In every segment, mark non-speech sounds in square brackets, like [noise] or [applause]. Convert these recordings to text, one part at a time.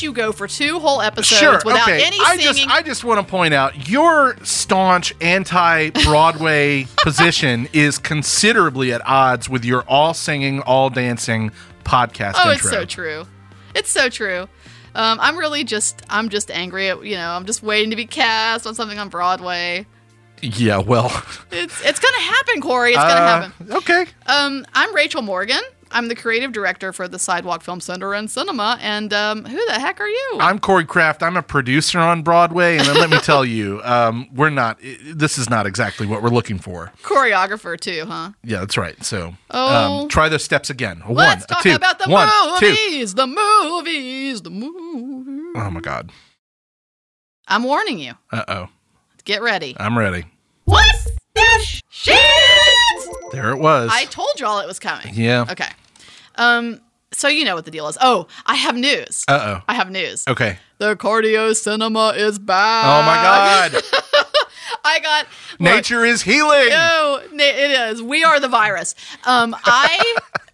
let you go for two whole episodes Sure. without okay. any I singing. just I just want to point out your staunch anti-Broadway [laughs] position is considerably at odds with your all singing, all dancing podcast oh, intro. it's so true. It's so true. Um, I'm really just I'm just angry at you know I'm just waiting to be cast on something on Broadway. Yeah. Well. It's it's gonna happen, Corey. It's gonna uh, happen. Okay. Um, I'm Rachel Morgan. I'm the creative director for the Sidewalk Film Center and Cinema. And um, who the heck are you? I'm Corey Kraft. I'm a producer on Broadway, and then let me [laughs] tell you, um, we're not. This is not exactly what we're looking for. Choreographer too, huh? Yeah, that's right. So, Oh. um, try those steps again. A Let's one, talk a two, about the one, two. movies. The movies. The movies. Oh my God. I'm warning you. Uh oh. Get ready. I'm ready. What's this shit? There it was. I told y'all it was coming. yeah. Okay. Um. So you know what the deal is. Oh, I have news. Uh oh. I have news. Okay. The cardio cinema is back. Oh my God. [laughs] I got look, Nature is healing. No, it is. We are the virus. Um, I [laughs]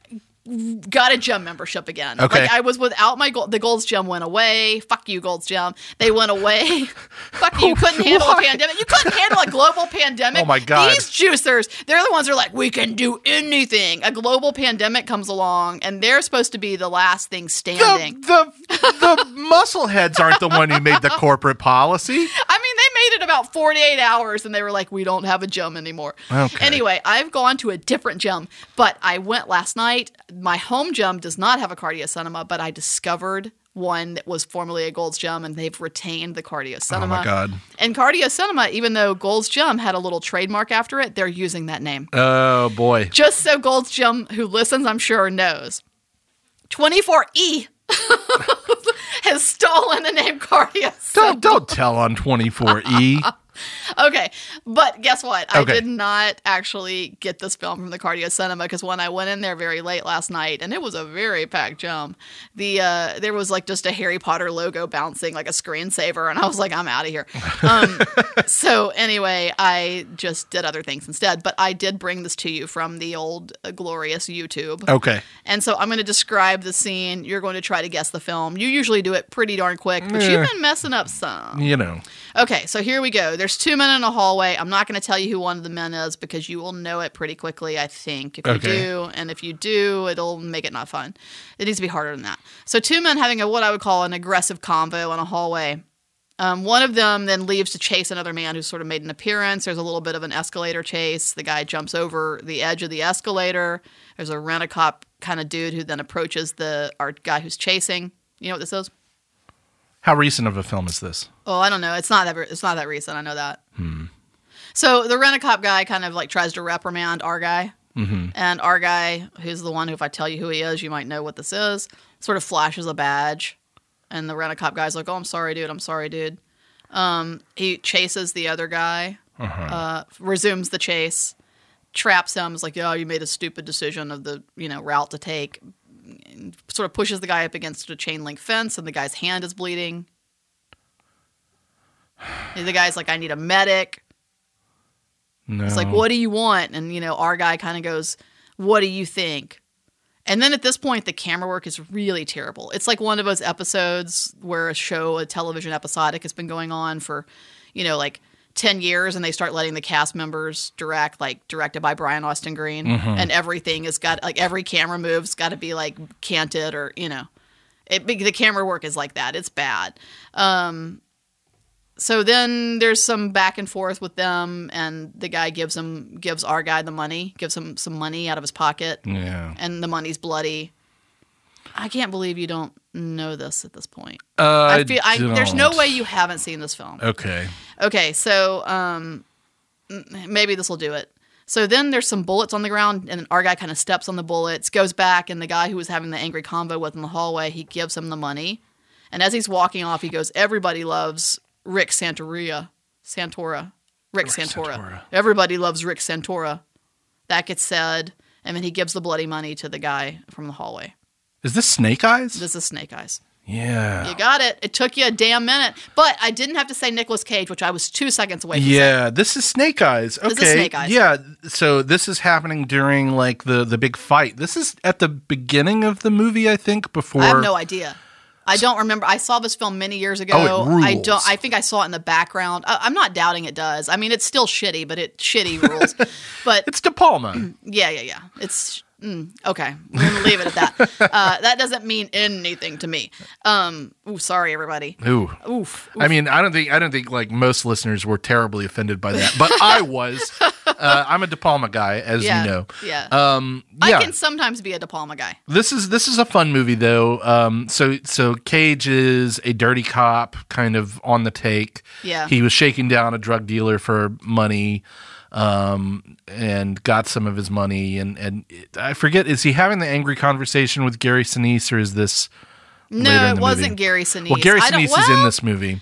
got a gym membership again. Okay. Like I was without my gold. The Gold's Gym went away. Fuck you, Gold's Gym. They went away. [laughs] Fuck you. You couldn't handle a pandemic. You couldn't handle a global pandemic. Oh my God. These juicers, they're the ones who are like, we can do anything. A global pandemic comes along, and they're supposed to be the last thing standing. The, the, the [laughs] muscle heads aren't the one who made the corporate policy. I mean, they about 48 hours and they were like, we don't have a gym anymore. Okay. Anyway, I've gone to a different gym, but I went last night. My home gym does not have a cardio cinema, but I discovered one that was formerly a Gold's Gym and they've retained the cardio cinema. Oh my God. And cardio cinema, even though Gold's Gym had a little trademark after it, they're using that name. Oh boy. Just so Gold's Gym, who listens, I'm sure, knows. 24E [laughs] has stolen the name cardio. Don't don't tell on E. 24E. [laughs] [laughs] Okay, but guess what? Okay. I did not actually get this film from the Cardio Cinema because when I went in there very late last night, and it was a very packed gym, the uh, there was like just a Harry Potter logo bouncing like a screensaver, and I was like, I'm out of here. Um, [laughs] so anyway, I just did other things instead. But I did bring this to you from the old uh, glorious YouTube. Okay. And so I'm going to describe the scene. You're going to try to guess the film. You usually do it pretty darn quick, but Eh. you've been messing up some. You know. Okay, so here we go. There's two men in a hallway. I'm not going to tell you who one of the men is because you will know it pretty quickly, I think, if you do. And if you do, it'll make it not fun. It needs to be harder than that. So, two men having a what I would call an aggressive convo in a hallway. Um, one of them then leaves to chase another man who's sort of made an appearance. There's a little bit of an escalator chase. The guy jumps over the edge of the escalator. There's a rent a cop kind of dude who then approaches the our guy who's chasing. You know what this is? How recent of a film is this? Oh, I don't know. It's not that. It's not that recent. I know that. So the rent a cop guy kind of like tries to reprimand our guy, and our guy, who's the one who, if I tell you who he is, you might know what this is. Sort of flashes a badge, and the rent a cop guy's like, "Oh, I'm sorry, dude. I'm sorry, dude." Um, he chases the other guy, uh, resumes the chase, traps him. Is like, "Yeah, you made a stupid decision of the you know route to take." Sort of pushes the guy up against a chain link fence, and the guy's hand is bleeding. [sighs] The guy's like, I need a medic. No. It's like, what do you want? And, you know, our guy kind of goes, What do you think? And then at this point, the camera work is really terrible. It's like one of those episodes where a show, a television episodic, has been going on for, you know, like 10 years and they start letting the cast members direct, like directed by Brian Austin Green. And everything has got, like, every camera move's got to be, like, canted or, you know, it, the camera work is like that. It's bad. Um, so then there's some back and forth with them, and the guy gives him gives our guy the money, gives him some money out of his pocket, yeah. and the money's bloody. I can't believe you don't know this at this point. Uh, I feel I, there's no way you haven't seen this film. Okay. Okay, so um, maybe this will do it. So then there's some bullets on the ground, and our guy kind of steps on the bullets, goes back, and the guy who was having the angry convo with in the hallway, he gives him the money. And as he's walking off, he goes, Everybody loves Rick Santoria. Santora. Rick, Santora. Santora. Everybody loves Rick Santora. That gets said, and then he gives the bloody money to the guy from the hallway. Is this Snake Eyes? This is Snake Eyes. yeah. You got it. It took you a damn minute. But I didn't have to say Nicolas Cage, which I was two seconds away from saying. Yeah, this is Snake Eyes. Okay. is Snake Eyes. Yeah, so this is happening during like the the big fight. This is at the beginning of the movie, I think, before I have no idea. I don't remember. I saw this film many years ago. Oh, I don't. I think I saw it in the background. I, I'm not doubting it does. I mean, it's still shitty, but it shitty rules. [laughs] but It's De Palma. [clears throat] yeah, yeah, yeah. It's mm, okay. We're gonna leave it at that. Uh, [laughs] that doesn't mean anything to me. Um. Ooh, sorry, everybody. Ooh. Oof. I mean, I don't think I don't think like most listeners were terribly offended by that, but I was. [laughs] Uh, I'm a De Palma guy, as Yeah. you know. Yeah. Um, yeah. I can sometimes be a De Palma guy. This is this is a fun movie though. Um, so so Cage is a dirty cop, kind of on the take. Yeah. he was shaking down a drug dealer for money, um, and got some of his money. And and it- I forget is he having the angry conversation with Gary Sinise or is this? No, it wasn't movie? Gary Sinise. Well, Gary Sinise is in this movie.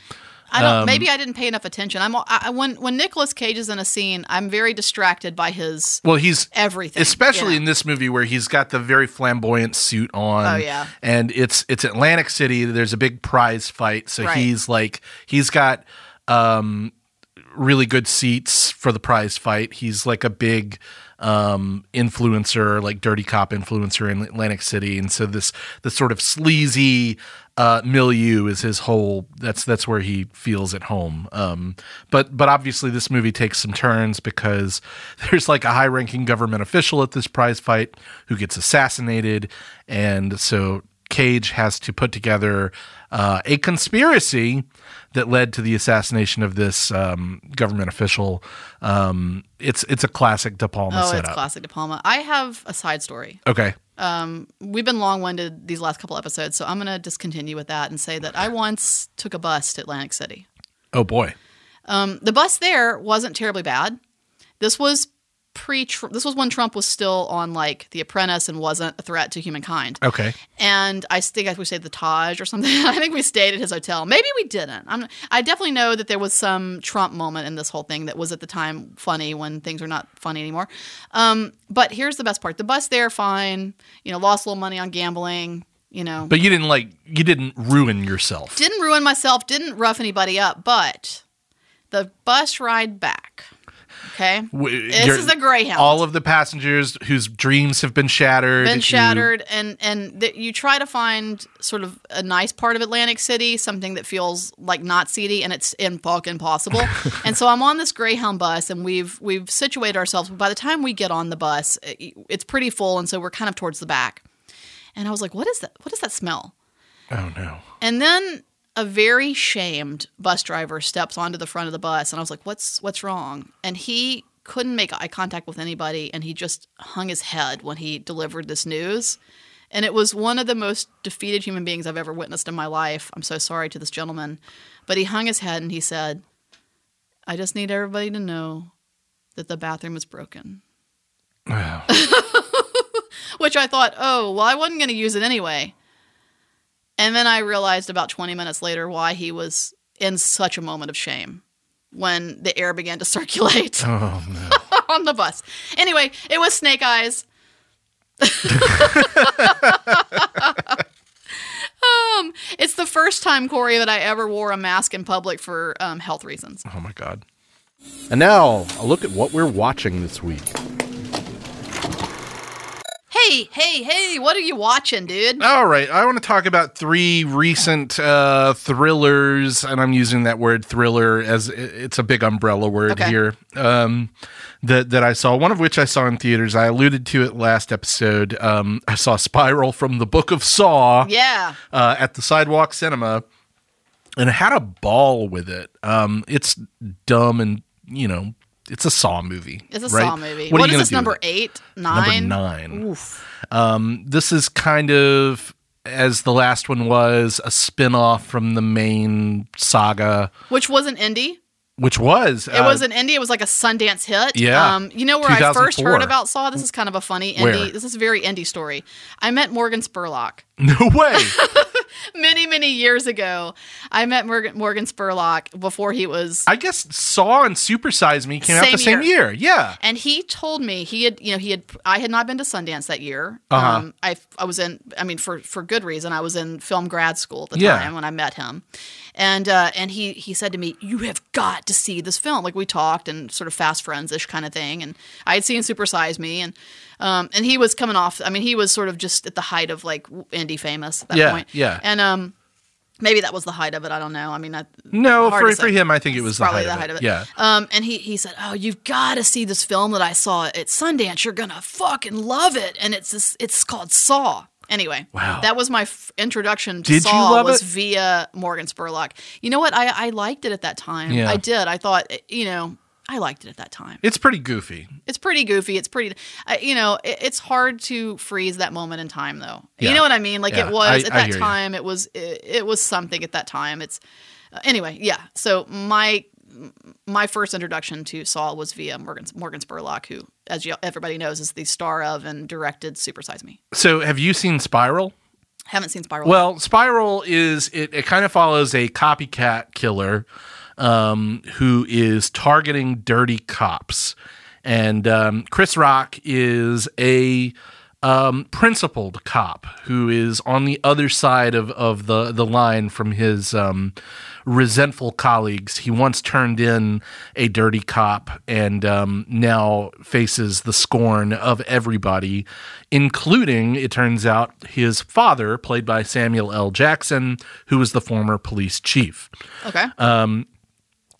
I don't. Um, maybe I didn't pay enough attention. I'm I- when when Nicolas Cage is in a scene, I'm very distracted by his Well, he's everything, especially yeah. in this movie where he's got the very flamboyant suit on. Oh, yeah. and it's it's Atlantic City. There's a big prize fight, so Right. he's like he's got um, really good seats for the prize fight. He's like a big um influencer like dirty cop influencer in Atlantic City. And so this this sort of sleazy uh milieu is his whole that's that's where he feels at home. Um but but obviously this movie takes some turns because [laughs] there's like a high ranking government official at this prize fight who gets assassinated. And so Cage has to put together uh, a conspiracy that led to the assassination of this um, government official. Um, it's it's a classic De Palma Oh, setup. it's classic De Palma. I have a side story. Okay. Um, We've been long winded these last couple episodes, so I'm going to discontinue with that and say that I once took a bus to Atlantic City. Oh boy. The bus there wasn't terribly bad. This was pre. This was when Trump was still on like The Apprentice and wasn't a threat to humankind. Okay. And I think we stayed at the Taj or something. [laughs] I think we stayed at his hotel. Maybe we didn't. I'm, I definitely know that there was some Trump moment in this whole thing that was at the time funny when things are not funny anymore. Um, but here's the best part: the bus there, fine. You know, lost a little money on gambling. You know, But you didn't like you didn't ruin yourself. didn't ruin myself. Didn't rough anybody up. But the bus ride back. Okay, W- this is a Greyhound. All of the passengers whose dreams have been shattered. been you- shattered and and th- you try to find sort of a nice part of Atlantic City, something that feels like not seedy, and it's in fucking impossible. [laughs] and so I'm on this Greyhound bus, and we've we've situated ourselves. But By the time we get on the bus, it- it's pretty full, and so we're kind of towards the back. And I was like, "What is that? What is that smell?" oh no. And then a very shamed bus driver steps onto the front of the bus, and I was like, "What's what's wrong?" And he couldn't make eye contact with anybody, and he just hung his head when he delivered this news. And it was one of the most defeated human beings I've ever witnessed in my life. I'm so sorry to this gentleman, but he hung his head and he said, "I just need everybody to know that the bathroom is broken." Wow. [laughs] Which I thought, oh, well, I wasn't going to use it anyway. And then I realized about 20 minutes later why he was in such a moment of shame when the air began to [laughs] circulate Oh no. [laughs] on the bus. Anyway, it was Snake Eyes. [laughs] um, it's the first time, Corey, that I ever wore a mask in public for um, health reasons. Oh my god. And now, a look at what we're watching this week. Hey, hey, hey, what are you watching, dude? All right, I want to talk about three recent uh, thrillers, and I'm using that word thriller as it's a big umbrella word Okay. here. Um, that that I saw, one of which I saw in theaters. I alluded to it last episode. Um, I saw Spiral from the Book of Saw Yeah. uh, at the Sidewalk Cinema, and had a ball with it. Um, it's dumb and you know. It's a Saw movie. It's a right? Saw movie. What, what is this, number eight? Number Nine? nine. Oof. Um, this is kind of as the last one was a spin-off from the main saga, Which was an indie. Which was It was an indie. It was like a Sundance hit. Yeah. Um, you know where I first heard about Saw? This is kind of a funny indie. Where? This is a very indie story. I met Morgan Spurlock [laughs] no way. [laughs] many, many years ago. I met Morgan, Morgan Spurlock before he was. I guess Saw and Super Size Me came out the same year. Yeah. and he told me he had, you know, he had. I had not been to Sundance that year. Uh-huh. Um, I, I was in. I mean, for for good reason. I was in film grad school at the Yeah. time when I met him, and uh, and he he said to me, "You have got to see this film." Like we talked and sort of fast friends ish kind of thing. And I had seen Super Size Me, and um, and he was coming off. I mean, he was sort of just at the height of like indie famous at that Yeah, point. yeah. And um, Maybe that was the height of it. I don't know. I mean, I, No, for, for him, I think it was the probably height, the height of it. Yeah. Um, and he he said, "Oh, you've got to see this film that I saw at Sundance. You're gonna fucking love it." And it's this, it's called Saw. Anyway, Wow. that was my f- introduction to Did Saw. was it? via Morgan Spurlock. You know what? I I liked it at that time. Yeah. I did. I thought you know I liked it at that time. It's pretty goofy. It's pretty goofy. It's pretty, uh, you know, it, it's hard to freeze that moment in time, though. Yeah. You know what I mean? Like Yeah, it was I- at I that hear you. time. It was it, it was something at that time. It's uh, anyway, yeah. So my my first introduction to Saw was via Morgan Morgan Spurlock, who, as you, everybody knows, is the star of and directed Super Size Me. So, have you seen Spiral? Haven't seen Spiral. Well, Spiral is it, it kind of follows a copycat killer um, who is targeting dirty cops, and um, Chris Rock is a um, principled cop who is on the other side of, of the the line from his um, resentful colleagues. He once turned in a dirty cop and um, now faces the scorn of everybody, including, it turns out, his father, played by Samuel L. Jackson, who was the former police chief. okay. uh,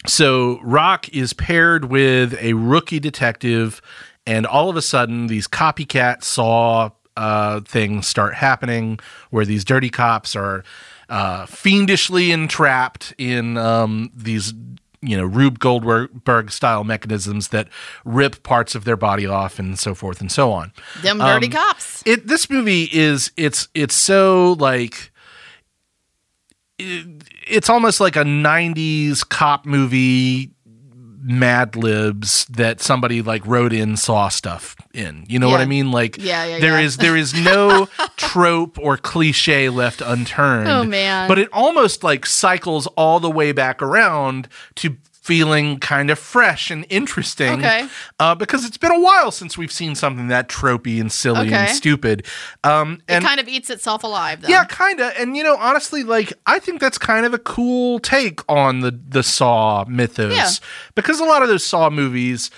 So Rock is paired with a rookie detective, and all of a sudden, these copycat saw uh, things start happening where these dirty cops are uh, fiendishly entrapped in um, these. You know, Rube Goldberg style mechanisms that rip parts of their body off and so forth and so on. Them dirty um, cops. It this movie is it's it's so like it- it's almost like a 90s cop movie mad libs that somebody like wrote in saw stuff in you know what i mean like Yeah, yeah, there yeah. is there is no [laughs] trope or cliche left unturned Oh, man. but it almost like cycles all the way back around to feeling kind of fresh and interesting Okay. uh, because it's been a while since we've seen something that tropey and silly Okay. and stupid um It kind of eats itself alive, though. yeah, kind of. And you know, honestly, like I think that's kind of a cool take on the the Saw mythos Yeah. because a lot of those Saw movies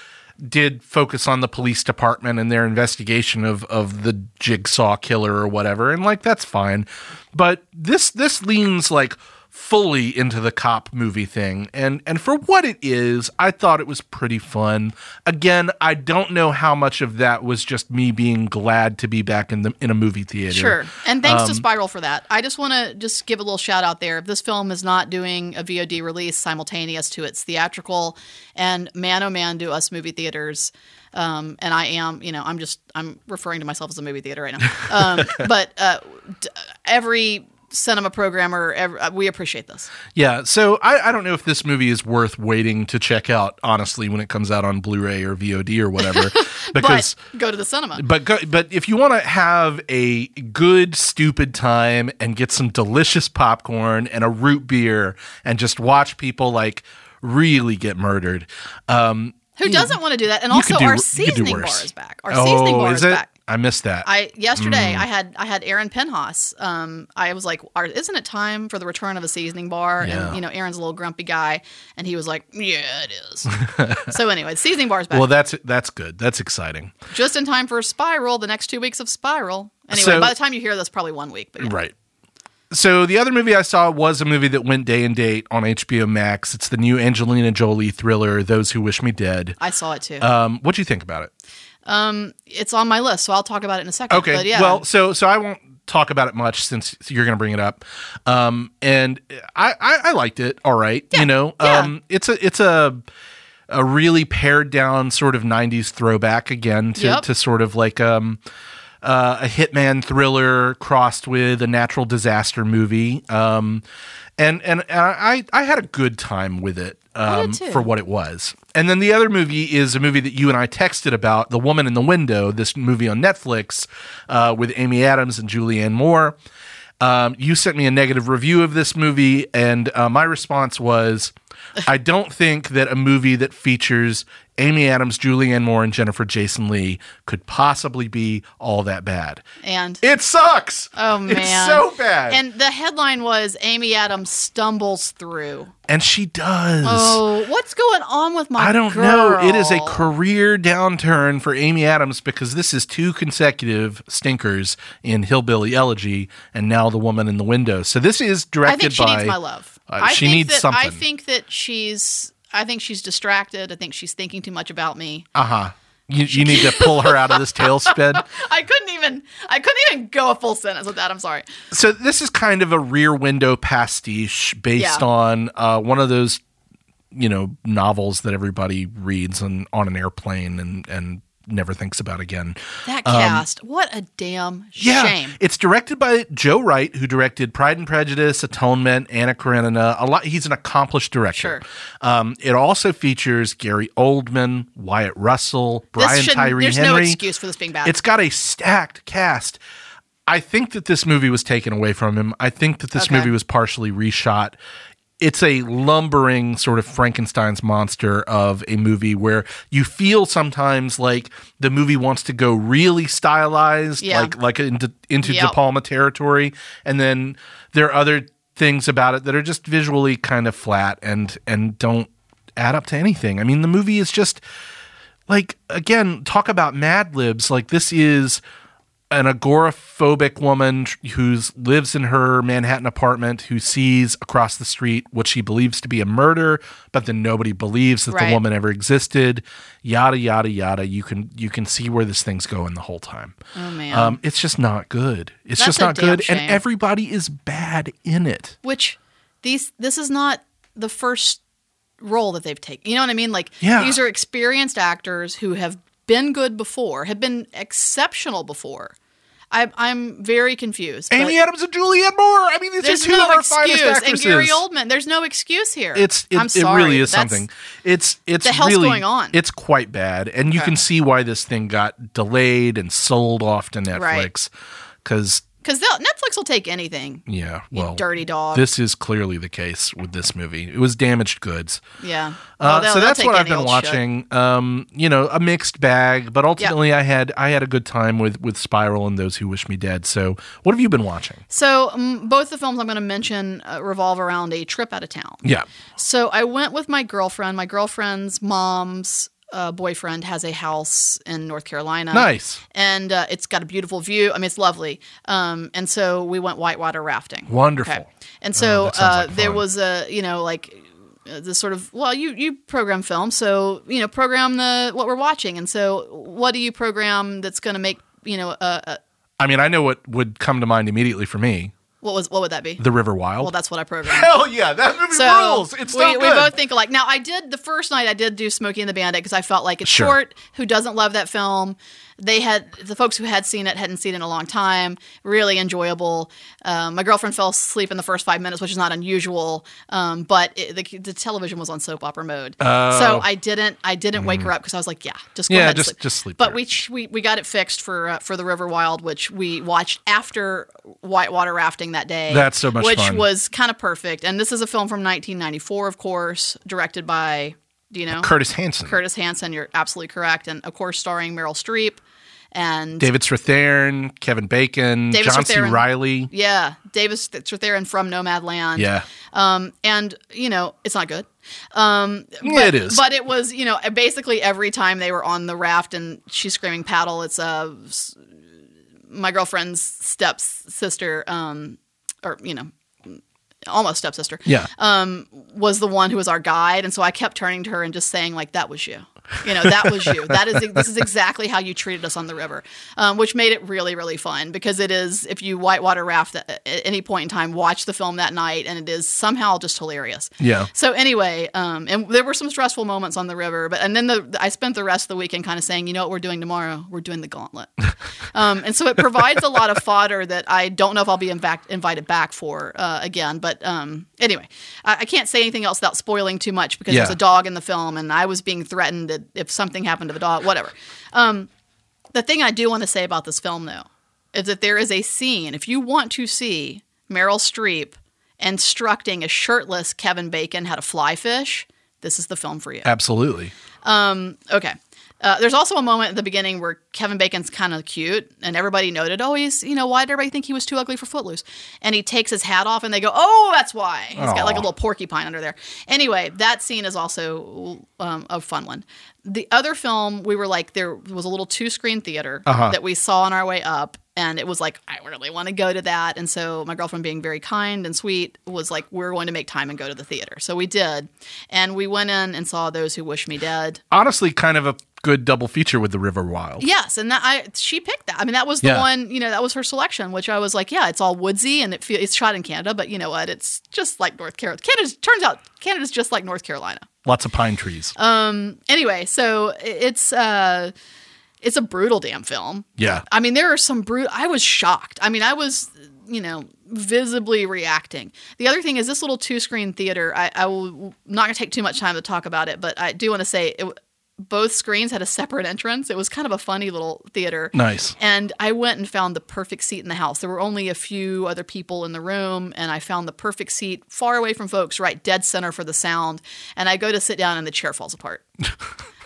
did focus on the police department and their investigation of of the jigsaw killer or whatever and like that's fine but this this leans like fully into the cop movie thing and and for what it is i thought it was pretty fun again i don't know how much of that was just me being glad to be back in the in a movie theater Sure. And thanks Um, to Spiral for that. I just want to just give a little shout out there. If this film is not doing a VOD release simultaneous to its theatrical. And man, oh man, do us movie theaters. Um, and I am, you know, I'm just, I'm referring to myself as a movie theater right now. Um, [laughs] but uh, d- every cinema programmer, every, uh, we appreciate this. Yeah, so I, I don't know if this movie is worth waiting to check out, honestly, when it comes out on Blu-ray or VOD or whatever. [laughs] because but go to the cinema. but go, but if you want to have a good stupid time and get some delicious popcorn and a root beer and just watch people like really get murdered, um, Who doesn't want to do that? And also, do- our you could do seasoning bar is back. Our seasoning oh, bar is is back. I missed that. I yesterday Mm. I had I had Aaron Penhas. Um, I was like, "Isn't it time for the return of a seasoning bar?" Yeah. And you know, Aaron's a little grumpy guy, and he was like, "Yeah, it is." [laughs] so anyway, seasoning bar's back, well, that's that's good. That's exciting. just in time for Spiral. The next two weeks of Spiral. Anyway, So- by the time you hear this, probably one week. But yeah. Right. So the other movie I saw was a movie that went day and date on HBO Max. It's the new Angelina Jolie thriller, Those Who Wish Me Dead. I saw it too. Um, what do you think about it? It's on my list, so I'll talk about it in a second. Okay. But yeah. Well, so so I won't talk about it much since you're going to bring it up. Um, and I, I I liked it. All right. You know, yeah. um, it's a it's a a really pared down sort of 90s throwback again to, Yep. to sort of like um uh, a hitman thriller crossed with a natural disaster movie um and and, and I I had a good time with it um, for what it was. And then the other movie is a movie that you and I texted about, The Woman in the Window, this movie on Netflix uh, with Amy Adams and Julianne Moore. Um, you sent me a negative review of this movie, and uh, my response was, I don't think that a movie that features Amy Adams, Julianne Moore, and Jennifer Jason Lee could possibly be all that bad. And It sucks. oh man, It's so bad. And, the headline was Amy Adams stumbles through. And she does. Oh, what's going on with my? I don't know. It is a career downturn for Amy Adams because this is two consecutive stinkers in Hillbilly Elegy and now The Woman in the Window. So this is I directed think she by needs my love. Uh, I she think needs that, something. I think that she's. I think she's distracted. I think she's thinking too much about me. Uh-huh. You, you need to pull her out of this tailspin. [laughs] I couldn't even. I couldn't even go a full sentence with that. I'm sorry. So this is kind of a rear window pastiche based Yeah. on uh, one of those, you know, novels that everybody reads on, on an airplane and, and never thinks about again. That cast. what a damn Um, Yeah, shame. it's directed by Joe Wright, who directed Pride and Prejudice, Atonement, Anna Karenina. A lot. He's an accomplished director. Sure. Um, it also features Gary Oldman, Wyatt Russell, Brian Tyree There's Henry. no excuse for this being bad. It's got a stacked cast. I think that this movie was taken away from him. I think that this Okay. movie was partially reshot. It's a lumbering sort of Frankenstein's monster of a movie where you feel sometimes like the movie wants to go really stylized, Yeah. like like into into Yep. De Palma territory, and then there are other things about it that are just visually kind of flat and and don't add up to anything. I mean, the movie is just like again talk about mad libs like this is an agoraphobic woman who lives in her manhattan apartment who sees across the street what she believes to be a murder but then nobody believes that Right. the woman ever existed yada yada yada you can you can see where this thing's going the whole time oh man. um, it's just not good it's That's just not good and everybody is bad in it Which these this is not the first role that they've taken. You know what I mean? Like Yeah. these are experienced actors who have been good before, had been exceptional before. I, I'm very confused. amy adams and julianne moore i mean these are two of no our finest excuse. And actresses Gary Oldman, there's no excuse here. It's it, I'm it sorry. really is That's- something. It's it's the hell's really going on? it's quite bad, and you Okay. can see why this thing got delayed and sold off to Netflix because Because Netflix will take anything. yeah, well, dirty dog. This is clearly the case with this movie. It was damaged goods. yeah. Uh, Oh, so that's what I've been watching. Um, you know, a mixed bag, but ultimately I had I had a good time with with Spiral and Those Who Wish Me Dead. So, what have you been watching? So um, both the films I'm going to mention uh, revolve around a trip out of town. Yeah, So I went with my girlfriend. My girlfriend's mom's uh, boyfriend has a house in North Carolina. nice, And uh, it's got a beautiful view. I mean, it's lovely. Um, and so we went whitewater rafting. wonderful. And so Oh, uh, like there was a, you know, like uh, the sort of well, you you program film, so you know, program the what we're watching. And so, what do you program that's going to make you know, uh, uh, I mean, I know what would come to mind immediately for me: what was what would that be? The River Wild. well, that's what I programmed. Hell yeah, that movie So rules. It's we, so we good. both think alike. Now, I did the first night. I did do Smokey and the Bandit because I felt like it's Sure. short. Who doesn't love that film? They had the folks who had seen it hadn't seen it in a long time. Really enjoyable. Um, my girlfriend fell asleep in the first five minutes, which is not unusual. Um, but it, the, the television was on soap opera mode, so I didn't I didn't wake her up because I was like, yeah, just go Oh. Yeah, ahead just- sleep. just sleep But we, we we got it fixed for uh, for the River Wild, which we watched after whitewater rafting that day. That's so much which fun. was kind of perfect. And this is a film from 1994, of course, directed by, do you know? Curtis Hanson, Curtis Hanson, you're absolutely correct. And of course, starring Meryl Streep and David Strathairn, Kevin Bacon, David John C. Strathairn. Riley. yeah, Davis Strathairn from Nomadland. Yeah, Um, and you know, it's not good. Um, Yeah, but, it is. But it was, you know, basically every time they were on the raft and she's screaming paddle, it's uh, my girlfriend's step sister, um, or you know, almost stepsister. yeah. um, was the one who was our guide, and so I kept turning to her and just saying like, "That was you." You know, that was you. That is this is exactly how you treated us on the river, um, which made it really really fun because it is if you whitewater raft at, any point in time, watch the film that night, and it is somehow just hilarious. Yeah. So anyway, um, and there were some stressful moments on the river, but and then the I spent the rest of the weekend kind of saying, you know what we're doing tomorrow? We're doing the gauntlet. [laughs] um, and so it provides a lot of fodder that I don't know if I'll be in fact invited back for uh, again. But um, anyway, I, I can't say anything else without spoiling too much because there's a dog in the film, and I was being threatened that if something happened to the dog, whatever. Um, the thing I do want to say about this film, though, is that there is a scene. If you want to see Meryl Streep instructing a shirtless Kevin Bacon how to fly fish, this is the film for you. Absolutely. Okay. Uh, there's also a moment at the beginning where Kevin Bacon's kind of cute, and everybody noted, oh, he's, you know, why did everybody think he was too ugly for Footloose? And he takes his hat off, and they go, oh, that's why. He's got like a little porcupine under there. Anyway, that scene is also um, a fun one. The other film, we were like, there was a little two screen theater Uh-huh. that we saw on our way up, and it was like, I really want to go to that. And so my girlfriend, being very kind and sweet, was like, we're going to make time and go to the theater. So we did. And we went in and saw Those Who Wish Me Dead. Honestly, kind of a good double feature with the River Wild. Yes, and that I she picked that. I mean, that was the Yeah. one. You know, that was her selection, which I was like, yeah, it's all woodsy and it feel, it's shot in Canada, but you know what? It's just like North Carolina. Canada turns out Canada's just like North Carolina. Lots of pine trees. Um. Anyway, so it's uh, it's a brutal damn film. yeah. I mean, there are some brutal. I was shocked. I mean, I was, you know, visibly reacting. The other thing is this little two screen theater. I, I will I'm not going to take too much time to talk about it, but I do want to say it, both screens had a separate entrance. It was kind of a funny little theater. Nice. And I went and found the perfect seat in the house. There were only a few other people in the room, and I found the perfect seat far away from folks, right dead center for the sound. And I go to sit down, and the chair falls apart. [laughs]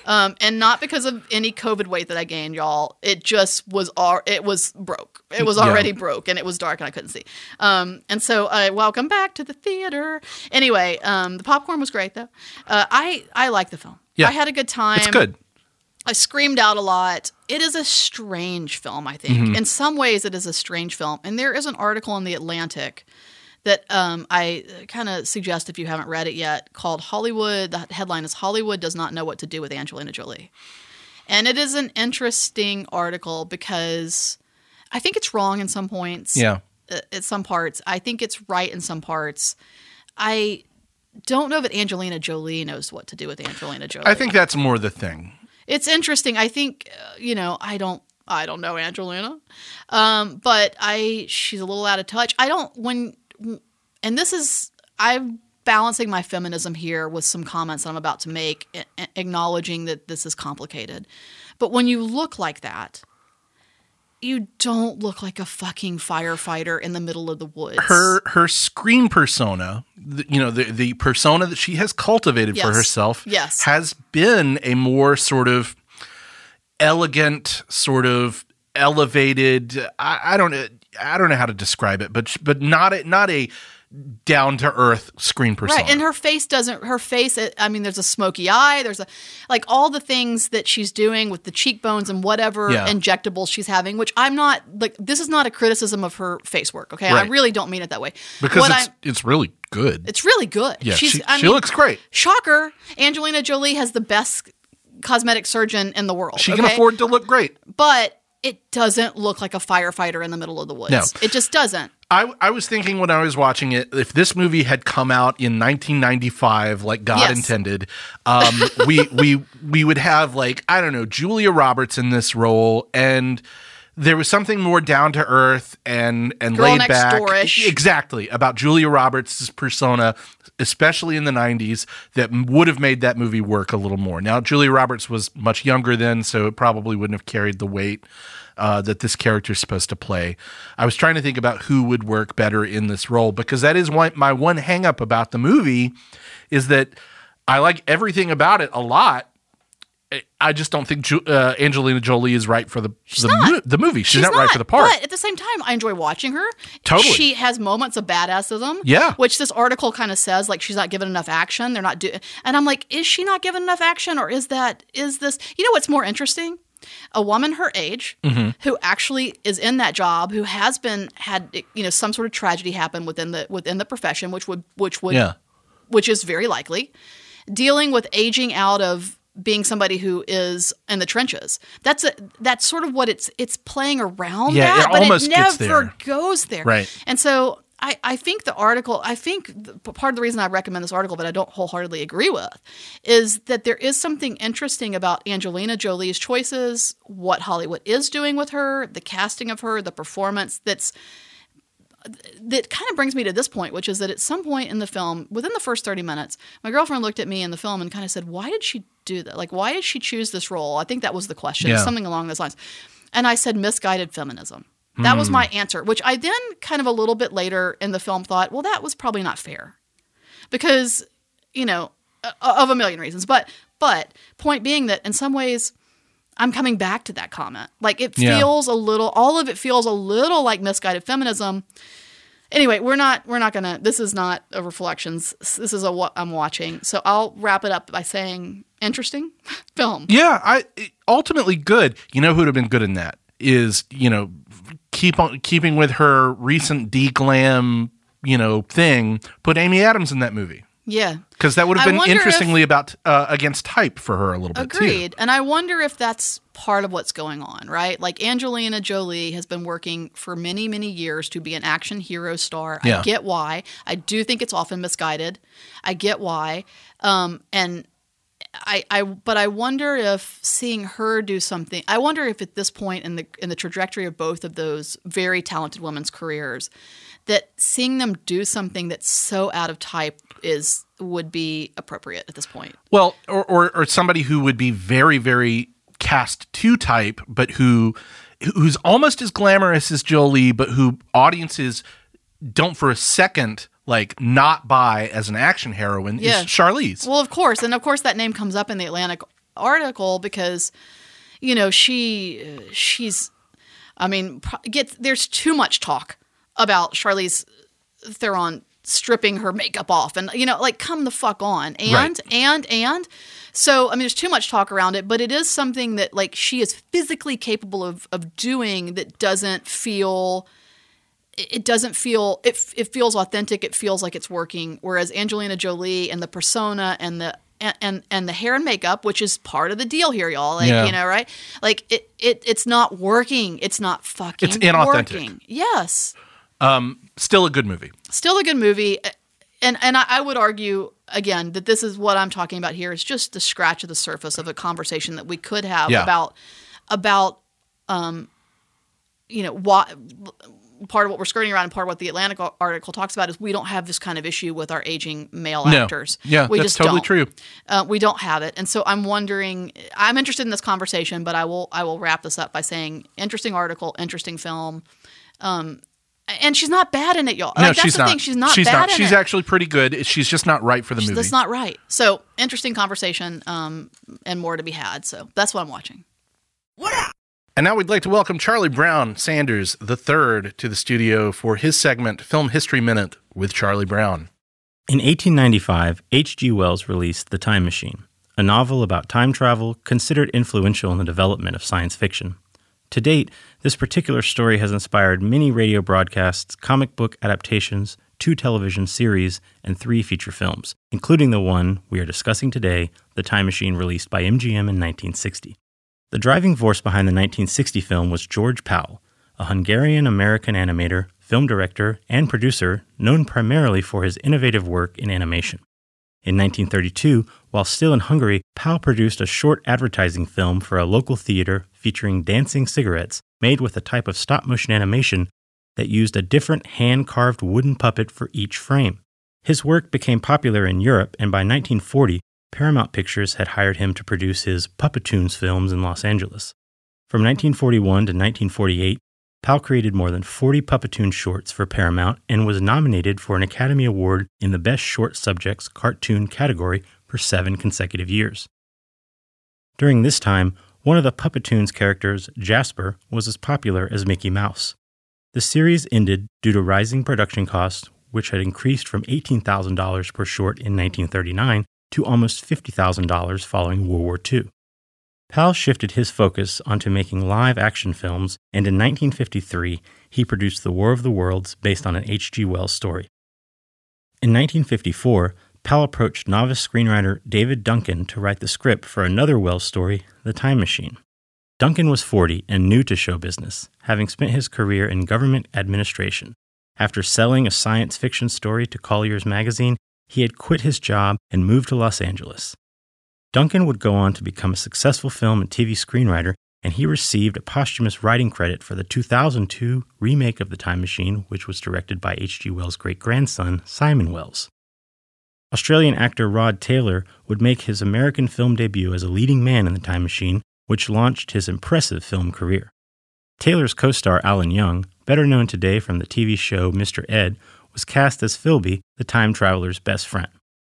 Um, and not because of any COVID weight that I gained, y'all. It just was, al- it was broke. It was Yeah. already broke, and it was dark, and I couldn't see. Um, and so, I welcome back to the theater. Anyway, um, the popcorn was great though. Uh, I I like the film. Yeah. I had a good time. It's good. I screamed out a lot. It is a strange film, I think. Mm-hmm. In some ways, it is a strange film. And there is an article in The Atlantic that um, I kind of suggest if you haven't read it yet called Hollywood. The headline is Hollywood Does Not Know What to Do with Angelina Jolie. And it is an interesting article because I think it's wrong in some points. Yeah. uh, At some parts. I think it's right in some parts. I don't know that Angelina Jolie knows what to do with Angelina Jolie. I think that's more the thing. it's interesting. I think uh, you know. I don't. I don't know Angelina, um, but I. She's a little out of touch. I don't when, and this is I'm balancing my feminism here with some comments that I'm about to make, a- a- acknowledging that this is complicated. But when you look like that, you don't look like a fucking firefighter in the middle of the woods. Her her screen persona, the, you know, the the persona that she has cultivated for herself, Yes. has been a more sort of elegant, sort of elevated. I, I don't I don't know how to describe it, but but not a, not a down to earth screen persona. Right, and her face doesn't. Her face. I mean, there's a smoky eye. There's a like all the things that she's doing with the cheekbones and whatever Yeah. injectables she's having. Which I'm not like. This is not a criticism of her face work. Okay, I really don't mean it that way. because What it's I- it's really good. it's really good. yeah, she's, she, I she mean, looks great. Shocker! Angelina Jolie has the best cosmetic surgeon in the world. She can afford to look great. but it doesn't look like a firefighter in the middle of the woods. No. It just doesn't. I, I was thinking when I was watching it, if this movie had come out in 1995, like God Yes. intended, um, we we we would have like I don't know Julia Roberts in this role, and there was something more down to earth and and Girl laid back, door-ish. exactly about Julia Roberts' persona, especially in the 90s, that would have made that movie work a little more. Now Julia Roberts was much younger then, so it probably wouldn't have carried the weight uh, that this character is supposed to play. I was trying to think about who would work better in this role because that is one my one hang up about the movie is that I like everything about it a lot. I- I just don't think uh, Angelina Jolie is right for the the, not. mo- the movie. She's, not, right for the part. But at the same time, I enjoy watching her. Totally. She has moments of badassism. Yeah. Which this article kind of says, like she's not given enough action. They're not doing, and I'm like, is she not given enough action, or is that is this? You know what's more interesting? A woman her age Mm-hmm. who actually is in that job, who has been had you know some sort of tragedy happen within the within the profession, which would which would yeah. which is very likely, dealing with aging out of being somebody who is in the trenches. That's a, that's sort of what it's it's playing around Yeah, that, it but almost it never there. goes there. Right. And so I, I think the article, I think the, part of the reason I recommend this article, but I don't wholeheartedly agree with, is that there is something interesting about Angelina Jolie's choices, what Hollywood is doing with her, the casting of her, the performance that's that kind of brings me to this point, which is that at some point in the film, within the first 30 minutes, my girlfriend looked at me in the film and kind of said, Why did she do that? Like, why did she choose this role? I think that was the question, Yeah. something along those lines. And I said, Misguided feminism. That was hmm. my answer, which I then kind of a little bit later in the film thought, well, that was probably not fair. Because, you know, of a million reasons. But but point being that in some ways I'm coming back to that comment. Like it Yeah. feels a little all of it feels a little like misguided feminism. Anyway, we're not we're not gonna this is not a reflections. This is a what I'm watching. So I'll wrap it up by saying interesting [laughs] film. Yeah, I ultimately good. You know who would have been good in that is you know keep on keeping with her recent deglam you know thing. Put Amy Adams in that movie Yeah. because that would have been wonder if- interestingly about uh, against type for her a little bit too. Agreed. And I wonder if that's part of what's going on, right? Like Angelina Jolie has been working for many, many years to be an action hero star. Yeah. I get why. I do think it's often misguided. I get why. Um, and I, I, but I wonder if seeing her do something. I wonder if at this point in the in the trajectory of both of those very talented women's careers, that seeing them do something that's so out of type is would be appropriate at this point. Well, or, or or somebody who would be very very cast to type, but who who's almost as glamorous as Jolie, but who audiences don't for a second like not buy as an action heroine Yeah. is Charlize. Well, of course, and of course that name comes up in the Atlantic article because you know she uh, she's I mean get there's too much talk about Charlize Theron stripping her makeup off and you know like come the fuck on and Right. and and so I mean there's too much talk around it but it is something that like she is physically capable of of doing that doesn't feel it doesn't feel it, it feels authentic it feels like it's working whereas angelina jolie and the persona and the and, and and the hair and makeup which is part of the deal here y'all like Yeah. you know right like it, it it's not working it's not fucking It's inauthentic. working yes Still a good movie. still a good movie and and I, I would argue again that this is what i'm talking about here is just the scratch of the surface of a conversation that we could have Yeah. about about um you know what part of what we're skirting around and part of what the atlantic article talks about is we don't have this kind of issue with our aging male No. actors Yeah, we that's just totally don't. true. uh, we don't have it and so i'm wondering i'm interested in this conversation but i will i will wrap this up by saying interesting article interesting film um and she's not bad in it, y'all. No, like, that's she's the not. thing. She's not She's bad not. in She's it. actually pretty good. She's just not right for the movie. That's not right. So interesting conversation, um, and more to be had. So that's what I'm watching. And now we'd like to welcome Charlie Brown Sanders the third to the studio for his segment Film History Minute with Charlie Brown. In 1895, H.G. Wells released The Time Machine, a novel about time travel considered influential in the development of science fiction. To date, this particular story has inspired many radio broadcasts, comic book adaptations, two television series, and three feature films, including the one we are discussing today, The Time Machine, released by MGM in 1960. The driving force behind the 1960 film was George Pal, a Hungarian American animator, film director, and producer known primarily for his innovative work in animation. In 1932, while still in Hungary, Pal produced a short advertising film for a local theater featuring dancing cigarettes made with a type of stop motion animation that used a different hand carved wooden puppet for each frame. His work became popular in Europe, and by 1940, Paramount Pictures had hired him to produce his Puppetoons films in Los Angeles. From 1941 to 1948, Pal created more than 40 Puppetoon shorts for Paramount and was nominated for an Academy Award in the Best Short Subjects Cartoon category for seven consecutive years. During this time, one of the Puppetoons characters, Jasper, was as popular as Mickey Mouse. The series ended due to rising production costs, which had increased from $18,000 per short in 1939 to almost $50,000 following World War II. Pal shifted his focus onto making live action films, and in 1953, he produced The War of the Worlds based on an H.G. Wells story. In 1954, Pal approached novice screenwriter David Duncan to write the script for another Wells story, The Time Machine. Duncan was 40 and new to show business, having spent his career in government administration. After selling a science fiction story to Collier's magazine, he had quit his job and moved to Los Angeles. Duncan would go on to become a successful film and TV screenwriter, and he received a posthumous writing credit for the 2002 remake of The Time Machine, which was directed by H.G. Wells' great grandson, Simon Wells. Australian actor Rod Taylor would make his American film debut as a leading man in The Time Machine, which launched his impressive film career. Taylor's co star Alan Young, better known today from the TV show Mr. Ed, was cast as Filby, the time traveler's best friend.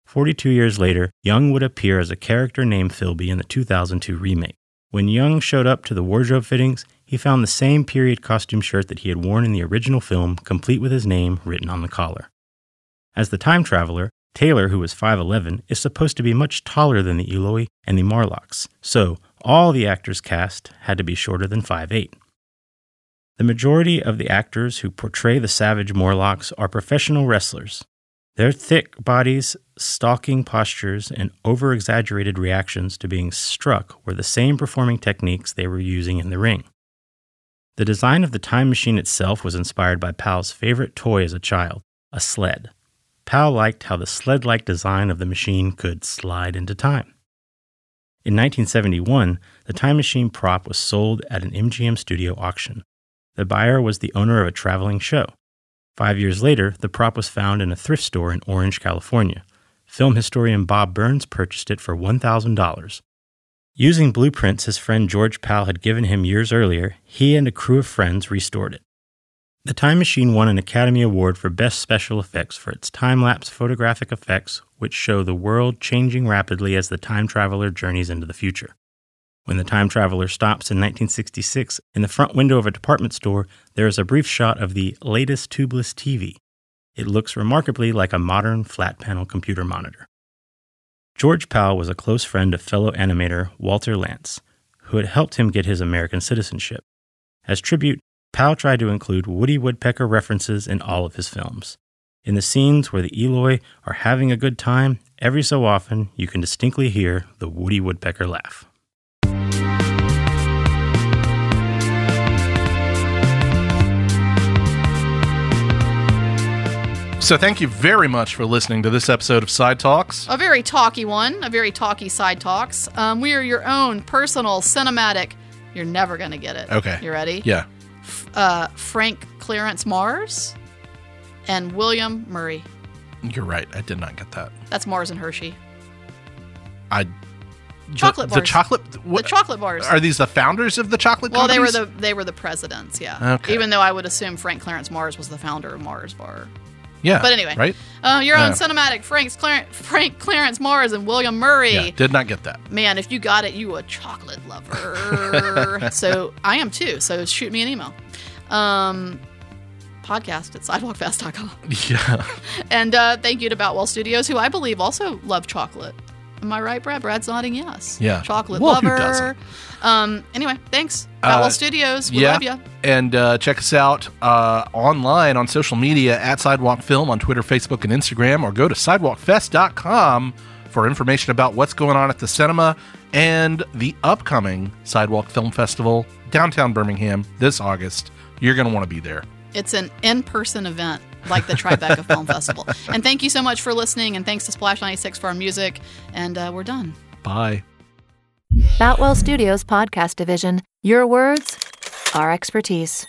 42 years later, Young would appear as a character named Filby in the 2002 remake. When Young showed up to the wardrobe fittings, he found the same period costume shirt that he had worn in the original film, complete with his name written on the collar. As the time traveler, Taylor, who was 5'11, is supposed to be much taller than the Eloi and the Morlocks, so all the actors cast had to be shorter than 5'8. The majority of the actors who portray the savage Morlocks are professional wrestlers. Their thick bodies, stalking postures, and over exaggerated reactions to being struck were the same performing techniques they were using in the ring. The design of the time machine itself was inspired by Pal's favorite toy as a child, a sled. Pal liked how the sled like design of the machine could slide into time. In 1971, the time machine prop was sold at an MGM studio auction. The buyer was the owner of a traveling show. Five years later, the prop was found in a thrift store in Orange, California. Film historian Bob Burns purchased it for $1,000. Using blueprints his friend George Pal had given him years earlier, he and a crew of friends restored it. The Time Machine won an Academy Award for Best Special Effects for its time lapse photographic effects, which show the world changing rapidly as the time traveler journeys into the future. When the time traveler stops in 1966 in the front window of a department store, there is a brief shot of the latest tubeless TV. It looks remarkably like a modern flat panel computer monitor. George Pal was a close friend of fellow animator Walter Lantz, who had helped him get his American citizenship. As tribute, Pal tried to include Woody Woodpecker references in all of his films. In the scenes where the Eloi are having a good time, every so often you can distinctly hear the Woody Woodpecker laugh. So thank you very much for listening to this episode of Side Talks. A very talky one, a very talky side talks. Um, we are your own personal cinematic. You're never going to get it. Okay. You ready? Yeah. Uh, Frank Clarence Mars and William Murrie. You're right. I did not get that. That's Mars and Hershey. I Chocolate the, the bars. chocolate what, the chocolate bars. Are these the founders of the chocolate well, they were the they were the presidents, yeah. Okay. Even though I would assume Frank Clarence Mars was the founder of Mars Bar. Yeah. But anyway. Right? Uh, your own Yeah. cinematic Frank's Clar- Frank Clarence Mars and William Murrie. Yeah. Did not get that. Man, if you got it, you a chocolate lover. [laughs] so I am too. So shoot me an email. Um, podcast at sidewalkfest.com. [laughs] Yeah. And uh, thank you to Boutwell Studios, who I believe also love chocolate. Am I right, Brad? Brad's nodding yes. Yeah. Chocolate Well, lover. Um, anyway, thanks. Boutwell Uh, Studios. We yeah. love you. And uh, check us out uh, online on social media at Sidewalk Film on Twitter, Facebook, and Instagram, or go to sidewalkfest.com for information about what's going on at the cinema and the upcoming Sidewalk Film Festival downtown Birmingham this August. You're going to want to be there. It's an in person event like the Tribeca [laughs] Film Festival. And thank you so much for listening. And thanks to Splash 96 for our music. And uh, we're done. Bye. Boutwell Studios Podcast Division. Your words, our expertise.